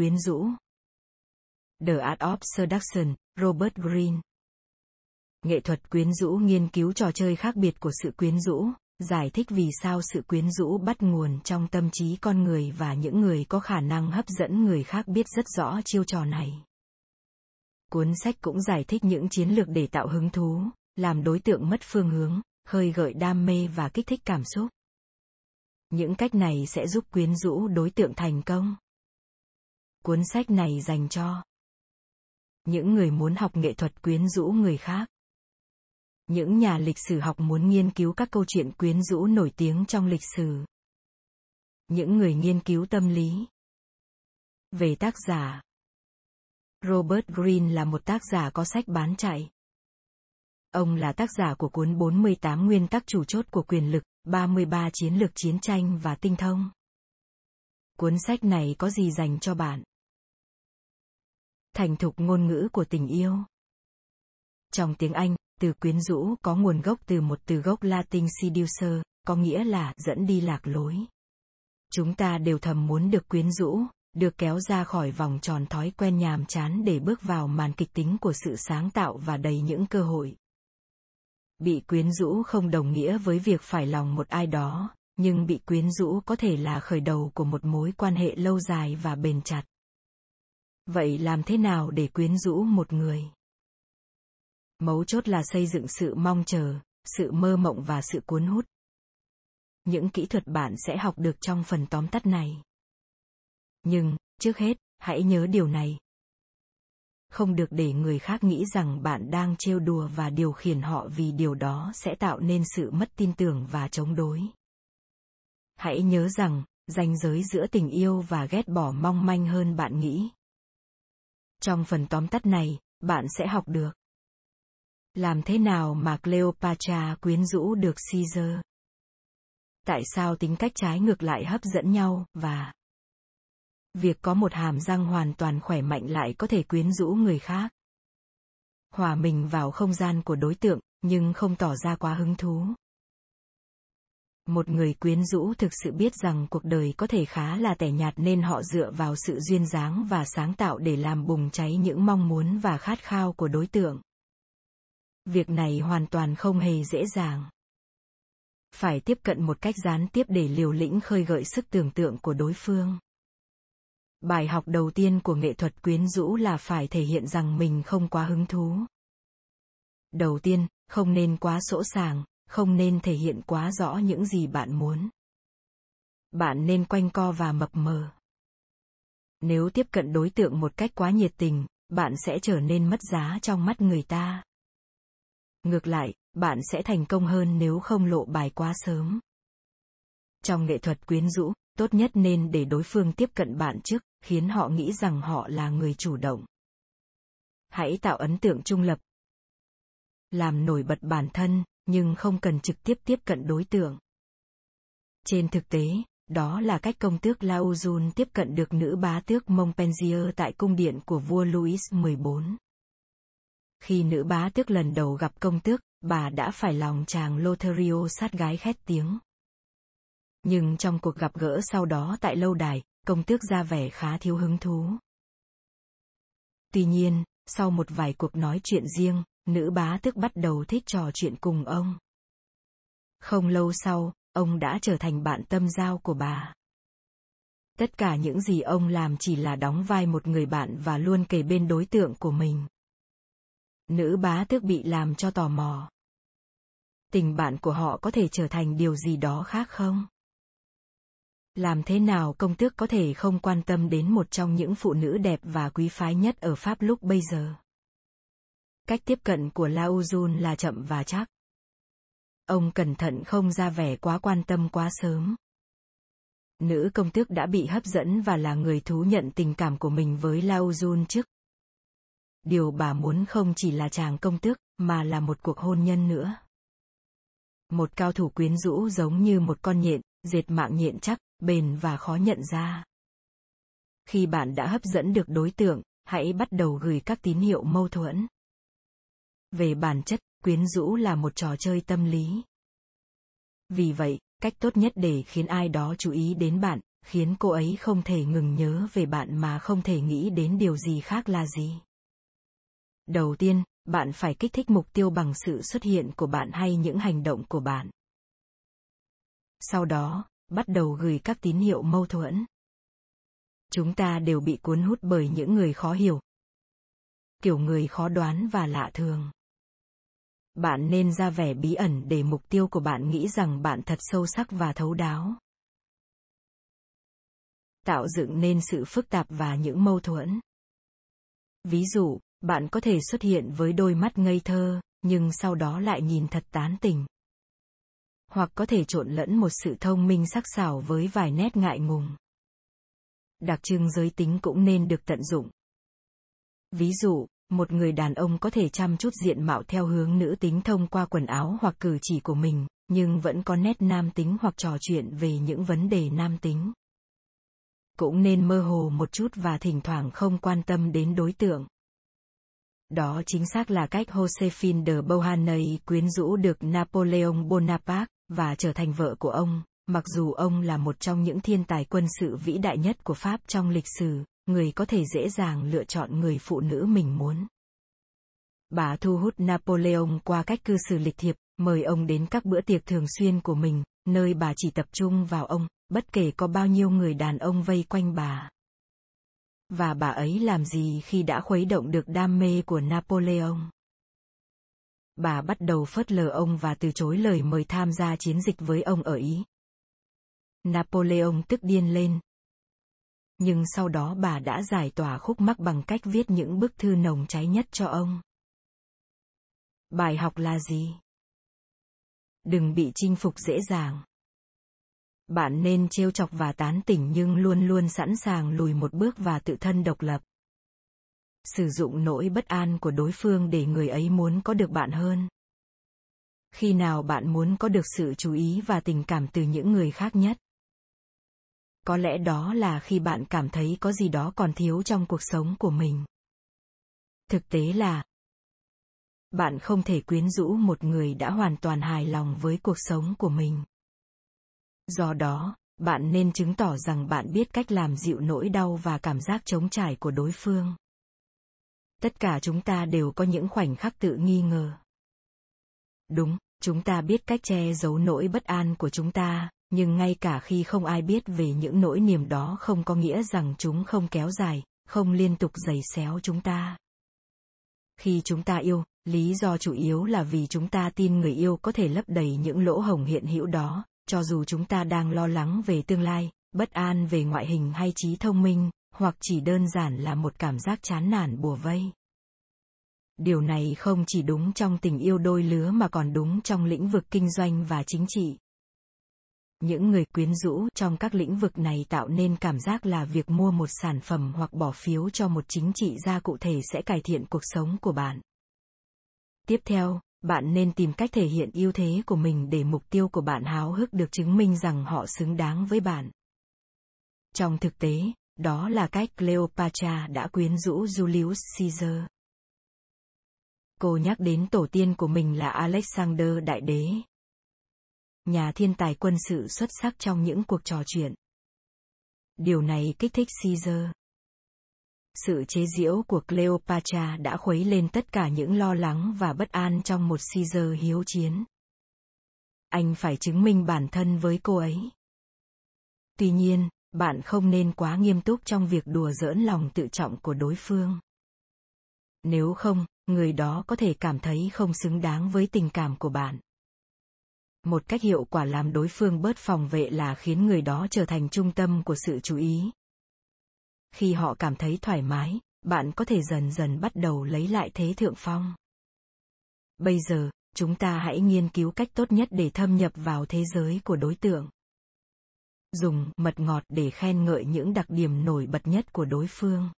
quyến rũ. The Art of Seduction, Robert Greene. Nghệ thuật quyến rũ nghiên cứu trò chơi khác biệt của sự quyến rũ, giải thích vì sao sự quyến rũ bắt nguồn trong tâm trí con người và những người có khả năng hấp dẫn người khác biết rất rõ chiêu trò này. Cuốn sách cũng giải thích những chiến lược để tạo hứng thú, làm đối tượng mất phương hướng, khơi gợi đam mê và kích thích cảm xúc. Những cách này sẽ giúp quyến rũ đối tượng thành công. Cuốn sách này dành cho những người muốn học nghệ thuật quyến rũ người khác. Những nhà lịch sử học muốn nghiên cứu các câu chuyện quyến rũ nổi tiếng trong lịch sử. Những người nghiên cứu tâm lý. Về tác giả Robert Greene là một tác giả có sách bán chạy. Ông là tác giả của cuốn 48 nguyên tắc chủ chốt của quyền lực, 33 chiến lược chiến tranh và tinh thông. Cuốn sách này có gì dành cho bạn? Thành thục ngôn ngữ của tình yêu. Trong tiếng Anh, từ quyến rũ có nguồn gốc từ một từ gốc Latin seducer, có nghĩa là dẫn đi lạc lối. Chúng ta đều thầm muốn được quyến rũ, được kéo ra khỏi vòng tròn thói quen nhàm chán để bước vào màn kịch tính của sự sáng tạo và đầy những cơ hội bị quyến rũ không đồng nghĩa với việc phải lòng một ai đó nhưng bị quyến rũ có thể là khởi đầu của một mối quan hệ lâu dài và bền chặt vậy làm thế nào để quyến rũ một người? Mấu chốt là xây dựng sự mong chờ, sự mơ mộng và sự cuốn hút. Những kỹ thuật bạn sẽ học được trong phần tóm tắt này. Nhưng, trước hết, hãy nhớ điều này. Không được để người khác nghĩ rằng bạn đang trêu đùa và điều khiển họ vì điều đó sẽ tạo nên sự mất tin tưởng và chống đối. Hãy nhớ rằng, ranh giới giữa tình yêu và ghét bỏ mong manh hơn bạn nghĩ trong phần tóm tắt này, bạn sẽ học được. Làm thế nào mà cleopatra quyến rũ được caesar? Tại sao tính cách trái ngược lại hấp dẫn nhau và việc có một hàm răng hoàn toàn khỏe mạnh lại có thể quyến rũ người khác? Hòa mình vào không gian của đối tượng, nhưng không tỏ ra quá hứng thú một người quyến rũ thực sự biết rằng cuộc đời có thể khá là tẻ nhạt nên họ dựa vào sự duyên dáng và sáng tạo để làm bùng cháy những mong muốn và khát khao của đối tượng. Việc này hoàn toàn không hề dễ dàng. Phải tiếp cận một cách gián tiếp để liều lĩnh khơi gợi sức tưởng tượng của đối phương. Bài học đầu tiên của nghệ thuật quyến rũ là phải thể hiện rằng mình không quá hứng thú. Đầu tiên, không nên quá sỗ sàng không nên thể hiện quá rõ những gì bạn muốn. Bạn nên quanh co và mập mờ. Nếu tiếp cận đối tượng một cách quá nhiệt tình, bạn sẽ trở nên mất giá trong mắt người ta. Ngược lại, bạn sẽ thành công hơn nếu không lộ bài quá sớm. Trong nghệ thuật quyến rũ, tốt nhất nên để đối phương tiếp cận bạn trước, khiến họ nghĩ rằng họ là người chủ động. Hãy tạo ấn tượng trung lập. Làm nổi bật bản thân nhưng không cần trực tiếp tiếp cận đối tượng trên thực tế đó là cách công tước Lauzun tiếp cận được nữ bá tước Montpensier tại cung điện của vua Louis XIV. Khi nữ bá tước lần đầu gặp công tước, bà đã phải lòng chàng Lothario sát gái khét tiếng. Nhưng trong cuộc gặp gỡ sau đó tại lâu đài, công tước ra vẻ khá thiếu hứng thú. Tuy nhiên, sau một vài cuộc nói chuyện riêng, nữ bá tước bắt đầu thích trò chuyện cùng ông. Không lâu sau, ông đã trở thành bạn tâm giao của bà. Tất cả những gì ông làm chỉ là đóng vai một người bạn và luôn kề bên đối tượng của mình. Nữ bá tước bị làm cho tò mò. Tình bạn của họ có thể trở thành điều gì đó khác không? làm thế nào công tước có thể không quan tâm đến một trong những phụ nữ đẹp và quý phái nhất ở Pháp lúc bây giờ? Cách tiếp cận của Lao Jun là chậm và chắc. Ông cẩn thận không ra vẻ quá quan tâm quá sớm. Nữ công tước đã bị hấp dẫn và là người thú nhận tình cảm của mình với Lao Jun trước. Điều bà muốn không chỉ là chàng công tước, mà là một cuộc hôn nhân nữa. Một cao thủ quyến rũ giống như một con nhện, dệt mạng nhện chắc, bền và khó nhận ra. Khi bạn đã hấp dẫn được đối tượng, hãy bắt đầu gửi các tín hiệu mâu thuẫn. Về bản chất, quyến rũ là một trò chơi tâm lý. Vì vậy, cách tốt nhất để khiến ai đó chú ý đến bạn, khiến cô ấy không thể ngừng nhớ về bạn mà không thể nghĩ đến điều gì khác là gì. Đầu tiên bạn phải kích thích mục tiêu bằng sự xuất hiện của bạn hay những hành động của bạn. Sau đó bắt đầu gửi các tín hiệu mâu thuẫn. Chúng ta đều bị cuốn hút bởi những người khó hiểu kiểu người khó đoán và lạ thường bạn nên ra vẻ bí ẩn để mục tiêu của bạn nghĩ rằng bạn thật sâu sắc và thấu đáo. Tạo dựng nên sự phức tạp và những mâu thuẫn. Ví dụ, bạn có thể xuất hiện với đôi mắt ngây thơ, nhưng sau đó lại nhìn thật tán tỉnh. Hoặc có thể trộn lẫn một sự thông minh sắc sảo với vài nét ngại ngùng. Đặc trưng giới tính cũng nên được tận dụng. Ví dụ một người đàn ông có thể chăm chút diện mạo theo hướng nữ tính thông qua quần áo hoặc cử chỉ của mình nhưng vẫn có nét nam tính hoặc trò chuyện về những vấn đề nam tính. Cũng nên mơ hồ một chút và thỉnh thoảng không quan tâm đến đối tượng. Đó chính xác là cách Josephine de Beauharnais quyến rũ được Napoleon Bonaparte và trở thành vợ của ông, mặc dù ông là một trong những thiên tài quân sự vĩ đại nhất của Pháp trong lịch sử, người có thể dễ dàng lựa chọn người phụ nữ mình muốn. Bà thu hút Napoleon qua cách cư xử lịch thiệp, mời ông đến các bữa tiệc thường xuyên của mình, nơi bà chỉ tập trung vào ông, bất kể có bao nhiêu người đàn ông vây quanh bà. Và bà ấy làm gì khi đã khuấy động được đam mê của Napoleon? Bà bắt đầu phớt lờ ông và từ chối lời mời tham gia chiến dịch với ông ở Ý. Napoleon tức điên lên. Nhưng sau đó bà đã giải tỏa khúc mắc bằng cách viết những bức thư nồng cháy nhất cho ông. Bài học là gì? Đừng bị chinh phục dễ dàng bạn nên trêu chọc và tán tỉnh nhưng luôn luôn sẵn sàng lùi một bước và tự thân độc lập sử dụng nỗi bất an của đối phương để người ấy muốn có được bạn hơn khi nào bạn muốn có được sự chú ý và tình cảm từ những người khác nhất có lẽ đó là khi bạn cảm thấy có gì đó còn thiếu trong cuộc sống của mình. Thực tế là, bạn không thể quyến rũ một người đã hoàn toàn hài lòng với cuộc sống của mình. Do đó, bạn nên chứng tỏ rằng bạn biết cách làm dịu nỗi đau và cảm giác trống trải của đối phương. Tất cả chúng ta đều có những khoảnh khắc tự nghi ngờ. Đúng, chúng ta biết cách che giấu nỗi bất an của chúng ta nhưng ngay cả khi không ai biết về những nỗi niềm đó không có nghĩa rằng chúng không kéo dài, không liên tục giày xéo chúng ta. Khi chúng ta yêu, lý do chủ yếu là vì chúng ta tin người yêu có thể lấp đầy những lỗ hổng hiện hữu đó, cho dù chúng ta đang lo lắng về tương lai, bất an về ngoại hình hay trí thông minh, hoặc chỉ đơn giản là một cảm giác chán nản bùa vây. Điều này không chỉ đúng trong tình yêu đôi lứa mà còn đúng trong lĩnh vực kinh doanh và chính trị những người quyến rũ trong các lĩnh vực này tạo nên cảm giác là việc mua một sản phẩm hoặc bỏ phiếu cho một chính trị gia cụ thể sẽ cải thiện cuộc sống của bạn. Tiếp theo, bạn nên tìm cách thể hiện ưu thế của mình để mục tiêu của bạn háo hức được chứng minh rằng họ xứng đáng với bạn. Trong thực tế, đó là cách cleopatra đã quyến rũ julius caesar. Cô nhắc đến tổ tiên của mình là alexander đại đế nhà thiên tài quân sự xuất sắc trong những cuộc trò chuyện điều này kích thích caesar sự chế giễu của Cleopatra đã khuấy lên tất cả những lo lắng và bất an trong một Caesar hiếu chiến. Anh phải chứng minh bản thân với cô ấy. Tuy nhiên, bạn không nên quá nghiêm túc trong việc đùa giỡn lòng tự trọng của đối phương. Nếu không, người đó có thể cảm thấy không xứng đáng với tình cảm của bạn. Một cách hiệu quả làm đối phương bớt phòng vệ là khiến người đó trở thành trung tâm của sự chú ý. Khi họ cảm thấy thoải mái, bạn có thể dần dần bắt đầu lấy lại thế thượng phong. Bây giờ, chúng ta hãy nghiên cứu cách tốt nhất để thâm nhập vào thế giới của đối tượng. Dùng mật ngọt để khen ngợi những đặc điểm nổi bật nhất của đối phương.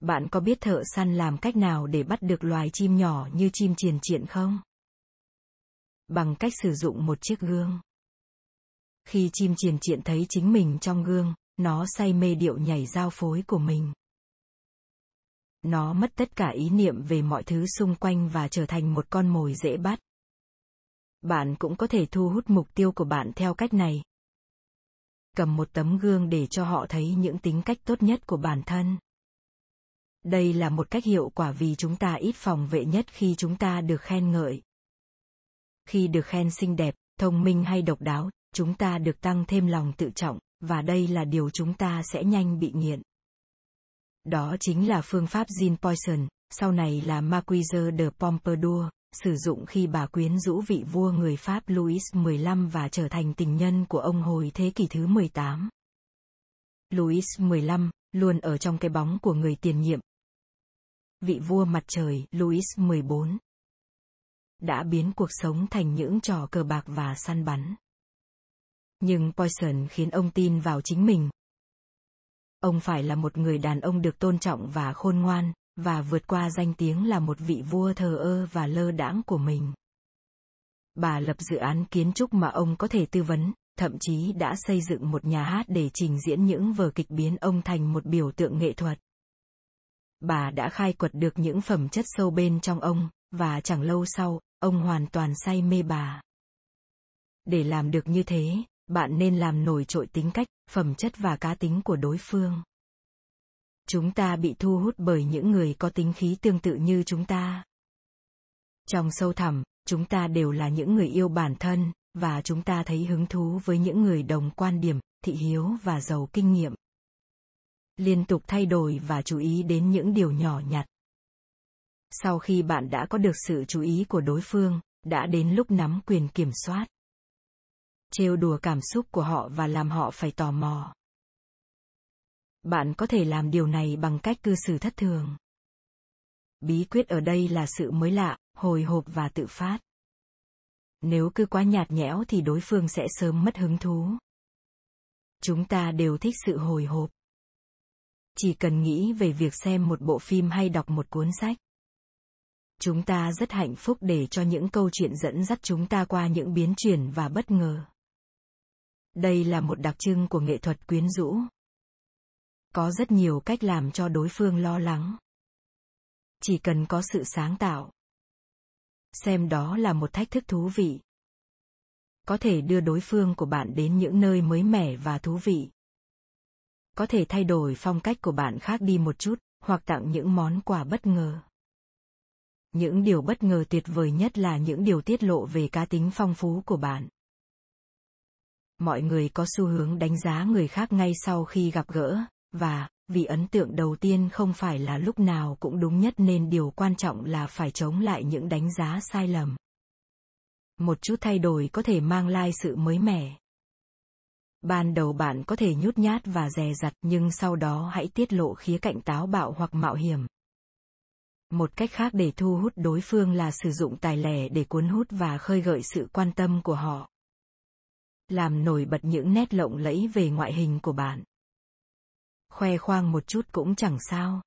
Bạn có biết thợ săn làm cách nào để bắt được loài chim nhỏ như chim triền triện không? Bằng cách sử dụng một chiếc gương khi chim triền triện thấy chính mình trong gương, nó say mê điệu nhảy giao phối của mình nó mất tất cả ý niệm về mọi thứ xung quanh và trở thành một con mồi dễ bắt bạn cũng có thể thu hút mục tiêu của bạn theo cách này cầm một tấm gương để cho họ thấy những tính cách tốt nhất của bản thân. Đây là một cách hiệu quả vì chúng ta ít phòng vệ nhất khi chúng ta được khen ngợi. Khi được khen xinh đẹp, thông minh hay độc đáo, chúng ta được tăng thêm lòng tự trọng, và đây là điều chúng ta sẽ nhanh bị nghiện. Đó chính là phương pháp Jean Poisson, sau này là Marquise de Pompadour, sử dụng khi bà quyến rũ vị vua người Pháp Louis XV và trở thành tình nhân của ông hồi thế kỷ thứ 18. Louis XV luôn ở trong cái bóng của người tiền nhiệm. Vị vua mặt trời Louis XIV đã biến cuộc sống thành những trò cờ bạc và săn bắn. Nhưng Poison khiến ông tin vào chính mình. Ông phải là một người đàn ông được tôn trọng và khôn ngoan, và vượt qua danh tiếng là một vị vua thờ ơ và lơ đãng của mình. Bà lập dự án kiến trúc mà ông có thể tư vấn, thậm chí đã xây dựng một nhà hát để trình diễn những vở kịch biến ông thành một biểu tượng nghệ thuật. Bà đã khai quật được những phẩm chất sâu bên trong ông, và chẳng lâu sau, ông hoàn toàn say mê bà. Để làm được như thế, bạn nên làm nổi trội tính cách, phẩm chất và cá tính của đối phương. Chúng ta bị thu hút bởi những người có tính khí tương tự như chúng ta. Trong sâu thẳm, chúng ta đều là những người yêu bản thân, và chúng ta thấy hứng thú với những người đồng quan điểm, thị hiếu và giàu kinh nghiệm. Liên tục thay đổi và chú ý đến những điều nhỏ nhặt. Sau khi bạn đã có được sự chú ý của đối phương, đã đến lúc nắm quyền kiểm soát. Trêu đùa cảm xúc của họ và làm họ phải tò mò. Bạn có thể làm điều này bằng cách cư xử thất thường. Bí quyết ở đây là sự mới lạ hồi hộp và tự phát. Nếu cứ quá nhạt nhẽo thì đối phương sẽ sớm mất hứng thú. Chúng ta đều thích sự hồi hộp. Chỉ cần nghĩ về việc xem một bộ phim hay đọc một cuốn sách chúng ta rất hạnh phúc để cho những câu chuyện dẫn dắt chúng ta qua những biến chuyển và bất ngờ. Đây là một đặc trưng của nghệ thuật quyến rũ. Có rất nhiều cách làm cho đối phương lo lắng. Chỉ cần có sự sáng tạo. Xem đó là một thách thức thú vị. Có thể đưa đối phương của bạn đến những nơi mới mẻ và thú vị. Có thể thay đổi phong cách của bạn khác đi một chút, hoặc tặng những món quà bất ngờ những điều bất ngờ tuyệt vời nhất là những điều tiết lộ về cá tính phong phú của bạn. Mọi người có xu hướng đánh giá người khác ngay sau khi gặp gỡ, và vì ấn tượng đầu tiên không phải là lúc nào cũng đúng nhất nên điều quan trọng là phải chống lại những đánh giá sai lầm. Một chút thay đổi có thể mang lại sự mới mẻ. Ban đầu bạn có thể nhút nhát và dè dặt nhưng sau đó hãy tiết lộ khía cạnh táo bạo hoặc mạo hiểm một cách khác để thu hút đối phương là sử dụng tài lẻ để cuốn hút và khơi gợi sự quan tâm của họ làm nổi bật những nét lộng lẫy về ngoại hình của bạn khoe khoang một chút cũng chẳng sao.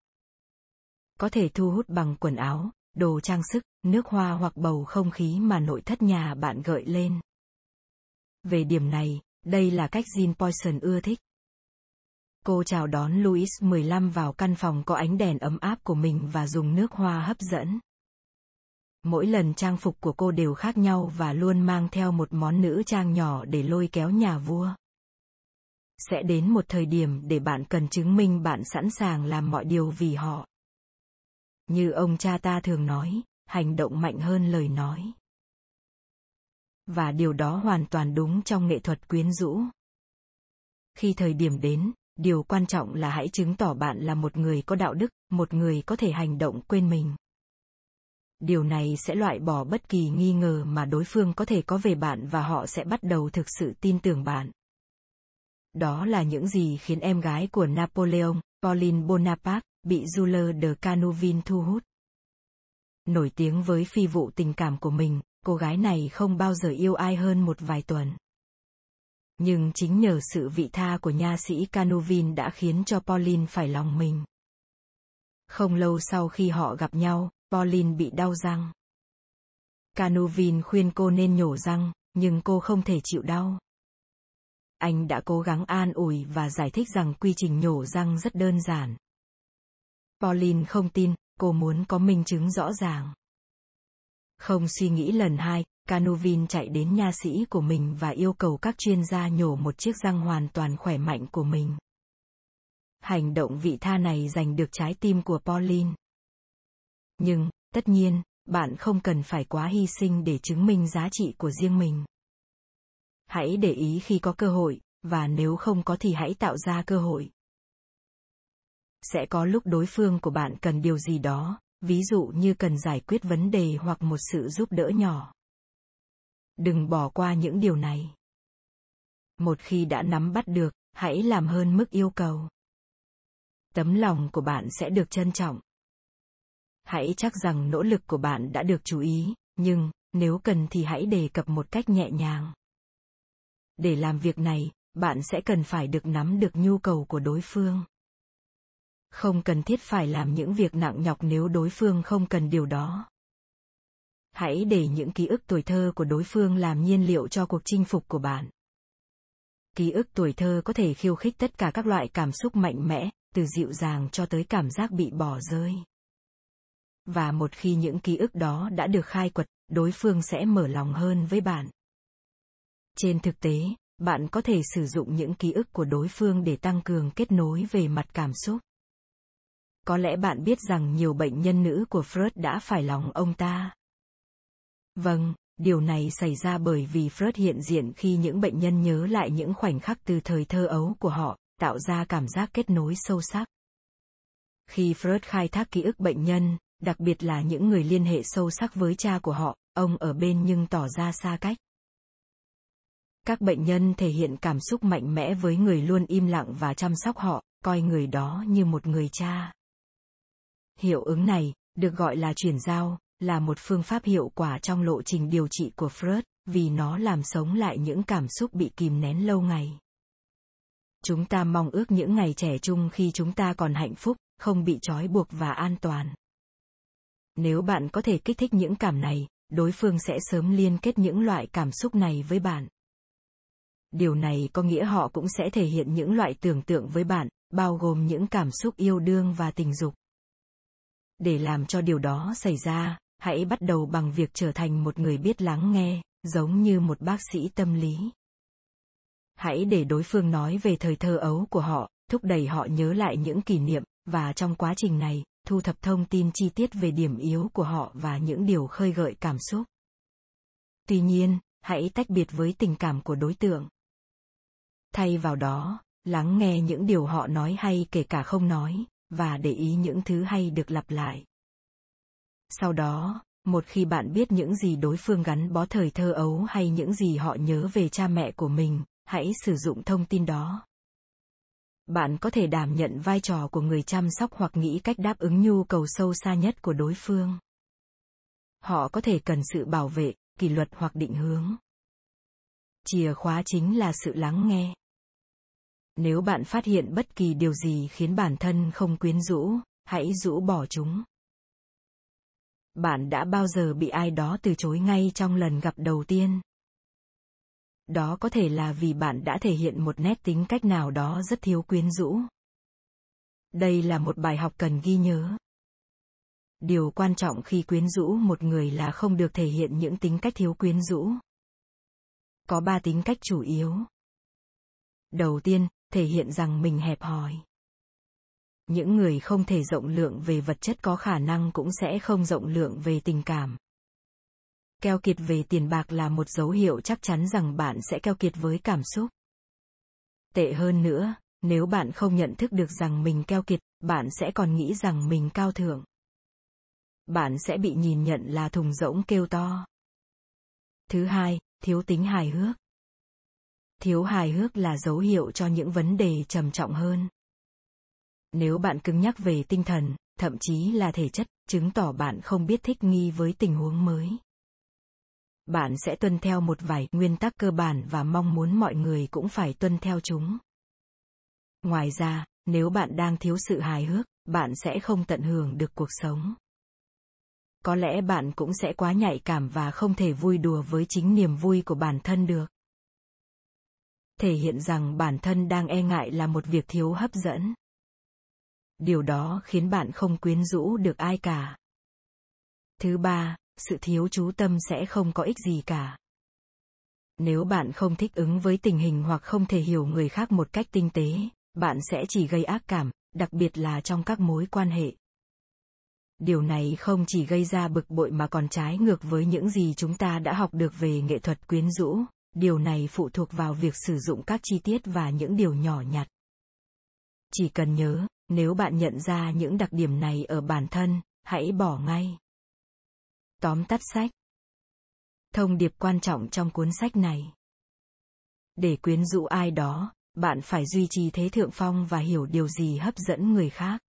Có thể thu hút bằng quần áo, đồ trang sức, nước hoa hoặc bầu không khí mà nội thất nhà bạn gợi lên. Về điểm này, đây là cách Jean Poisson ưa thích. Cô chào đón Louis 15 vào căn phòng có ánh đèn ấm áp của mình và dùng nước hoa hấp dẫn. Mỗi lần trang phục của cô đều khác nhau và luôn mang theo một món nữ trang nhỏ để lôi kéo nhà vua. Sẽ đến một thời điểm để bạn cần chứng minh bạn sẵn sàng làm mọi điều vì họ. Như ông cha ta thường nói, hành động mạnh hơn lời nói. Và điều đó hoàn toàn đúng trong nghệ thuật quyến rũ. Khi thời điểm đến điều quan trọng là hãy chứng tỏ bạn là một người có đạo đức một người có thể hành động quên mình điều này sẽ loại bỏ bất kỳ nghi ngờ mà đối phương có thể có về bạn và họ sẽ bắt đầu thực sự tin tưởng bạn đó là những gì khiến em gái của Napoleon, Pauline Bonaparte, bị Jules de Canovin thu hút. Nổi tiếng với phi vụ tình cảm của mình, cô gái này không bao giờ yêu ai hơn một vài tuần. Nhưng chính nhờ sự vị tha của nha sĩ Canovin đã khiến cho Pauline phải lòng mình. Không lâu sau khi họ gặp nhau, Pauline bị đau răng. Canovin khuyên cô nên nhổ răng, nhưng cô không thể chịu đau anh đã cố gắng an ủi và giải thích rằng quy trình nhổ răng rất đơn giản. Pauline không tin, cô muốn có minh chứng rõ ràng. Không suy nghĩ lần hai, Canovin chạy đến nha sĩ của mình và yêu cầu các chuyên gia nhổ một chiếc răng hoàn toàn khỏe mạnh của mình. Hành động vị tha này giành được trái tim của Pauline. Nhưng, tất nhiên, bạn không cần phải quá hy sinh để chứng minh giá trị của riêng mình. Hãy để ý khi có cơ hội, và nếu không có thì hãy tạo ra cơ hội. Sẽ có lúc đối phương của bạn cần điều gì đó, ví dụ như cần giải quyết vấn đề hoặc một sự giúp đỡ nhỏ. Đừng bỏ qua những điều này. Một khi đã nắm bắt được, hãy làm hơn mức yêu cầu. Tấm lòng của bạn sẽ được trân trọng. Hãy chắc rằng nỗ lực của bạn đã được chú ý, nhưng nếu cần thì hãy đề cập một cách nhẹ nhàng. Để làm việc này, bạn sẽ cần phải được nắm được nhu cầu của đối phương không cần thiết phải làm những việc nặng nhọc nếu đối phương không cần điều đó. Hãy để những ký ức tuổi thơ của đối phương làm nhiên liệu cho cuộc chinh phục của bạn. Ký ức tuổi thơ có thể khiêu khích tất cả các loại cảm xúc mạnh mẽ, từ dịu dàng cho tới cảm giác bị bỏ rơi. Và một khi những ký ức đó đã được khai quật, đối phương sẽ mở lòng hơn với bạn. Trên thực tế, bạn có thể sử dụng những ký ức của đối phương để tăng cường kết nối về mặt cảm xúc có lẽ bạn biết rằng nhiều bệnh nhân nữ của Freud đã phải lòng ông ta. Vâng, điều này xảy ra bởi vì Freud hiện diện khi những bệnh nhân nhớ lại những khoảnh khắc từ thời thơ ấu của họ, tạo ra cảm giác kết nối sâu sắc. Khi Freud khai thác ký ức bệnh nhân, đặc biệt là những người liên hệ sâu sắc với cha của họ, ông ở bên nhưng tỏ ra xa cách. Các bệnh nhân thể hiện cảm xúc mạnh mẽ với người luôn im lặng và chăm sóc họ, coi người đó như một người cha. Hiệu ứng này, được gọi là chuyển giao, là một phương pháp hiệu quả trong lộ trình điều trị của Freud, vì nó làm sống lại những cảm xúc bị kìm nén lâu ngày. Chúng ta mong ước những ngày trẻ trung khi chúng ta còn hạnh phúc, không bị trói buộc và an toàn. Nếu bạn có thể kích thích những cảm này, đối phương sẽ sớm liên kết những loại cảm xúc này với bạn. Điều này có nghĩa họ cũng sẽ thể hiện những loại tưởng tượng với bạn, bao gồm những cảm xúc yêu đương và tình dục để làm cho điều đó xảy ra, hãy bắt đầu bằng việc trở thành một người biết lắng nghe, giống như một bác sĩ tâm lý. Hãy để đối phương nói về thời thơ ấu của họ, thúc đẩy họ nhớ lại những kỷ niệm, và trong quá trình này, thu thập thông tin chi tiết về điểm yếu của họ và những điều khơi gợi cảm xúc. Tuy nhiên, hãy tách biệt với tình cảm của đối tượng. Thay vào đó, lắng nghe những điều họ nói hay kể cả không nói và để ý những thứ hay được lặp lại. Sau đó, một khi bạn biết những gì đối phương gắn bó thời thơ ấu hay những gì họ nhớ về cha mẹ của mình, hãy sử dụng thông tin đó. Bạn có thể đảm nhận vai trò của người chăm sóc hoặc nghĩ cách đáp ứng nhu cầu sâu xa nhất của đối phương. Họ có thể cần sự bảo vệ, kỷ luật hoặc định hướng. Chìa khóa chính là sự lắng nghe nếu bạn phát hiện bất kỳ điều gì khiến bản thân không quyến rũ, hãy rũ bỏ chúng. Bạn đã bao giờ bị ai đó từ chối ngay trong lần gặp đầu tiên? Đó có thể là vì bạn đã thể hiện một nét tính cách nào đó rất thiếu quyến rũ. Đây là một bài học cần ghi nhớ. Điều quan trọng khi quyến rũ một người là không được thể hiện những tính cách thiếu quyến rũ. Có ba tính cách chủ yếu. Đầu tiên thể hiện rằng mình hẹp hòi. Những người không thể rộng lượng về vật chất có khả năng cũng sẽ không rộng lượng về tình cảm. Keo kiệt về tiền bạc là một dấu hiệu chắc chắn rằng bạn sẽ keo kiệt với cảm xúc. Tệ hơn nữa, nếu bạn không nhận thức được rằng mình keo kiệt, bạn sẽ còn nghĩ rằng mình cao thượng. Bạn sẽ bị nhìn nhận là thùng rỗng kêu to. Thứ hai, thiếu tính hài hước thiếu hài hước là dấu hiệu cho những vấn đề trầm trọng hơn. Nếu bạn cứng nhắc về tinh thần, thậm chí là thể chất, chứng tỏ bạn không biết thích nghi với tình huống mới. Bạn sẽ tuân theo một vài nguyên tắc cơ bản và mong muốn mọi người cũng phải tuân theo chúng. Ngoài ra, nếu bạn đang thiếu sự hài hước, bạn sẽ không tận hưởng được cuộc sống. Có lẽ bạn cũng sẽ quá nhạy cảm và không thể vui đùa với chính niềm vui của bản thân được thể hiện rằng bản thân đang e ngại là một việc thiếu hấp dẫn. Điều đó khiến bạn không quyến rũ được ai cả. Thứ ba, sự thiếu chú tâm sẽ không có ích gì cả. Nếu bạn không thích ứng với tình hình hoặc không thể hiểu người khác một cách tinh tế, bạn sẽ chỉ gây ác cảm, đặc biệt là trong các mối quan hệ. Điều này không chỉ gây ra bực bội mà còn trái ngược với những gì chúng ta đã học được về nghệ thuật quyến rũ điều này phụ thuộc vào việc sử dụng các chi tiết và những điều nhỏ nhặt. Chỉ cần nhớ, nếu bạn nhận ra những đặc điểm này ở bản thân, hãy bỏ ngay. Tóm tắt sách. Thông điệp quan trọng trong cuốn sách này. Để quyến rũ ai đó, bạn phải duy trì thế thượng phong và hiểu điều gì hấp dẫn người khác.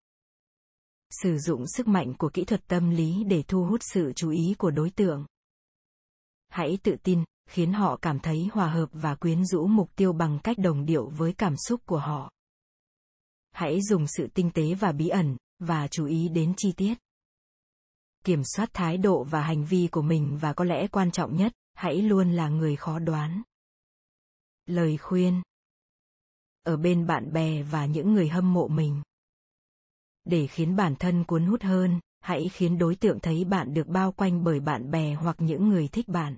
Sử dụng sức mạnh của kỹ thuật tâm lý để thu hút sự chú ý của đối tượng. Hãy tự tin khiến họ cảm thấy hòa hợp và quyến rũ mục tiêu bằng cách đồng điệu với cảm xúc của họ. Hãy dùng sự tinh tế và bí ẩn, và chú ý đến chi tiết. Kiểm soát thái độ và hành vi của mình và có lẽ quan trọng nhất, hãy luôn là người khó đoán. Lời khuyên. Ở bên bạn bè và những người hâm mộ mình. Để khiến bản thân cuốn hút hơn, hãy khiến đối tượng thấy bạn được bao quanh bởi bạn bè hoặc những người thích bạn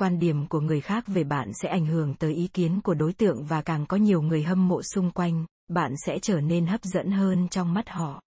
quan điểm của người khác về bạn sẽ ảnh hưởng tới ý kiến của đối tượng và càng có nhiều người hâm mộ xung quanh, bạn sẽ trở nên hấp dẫn hơn trong mắt họ.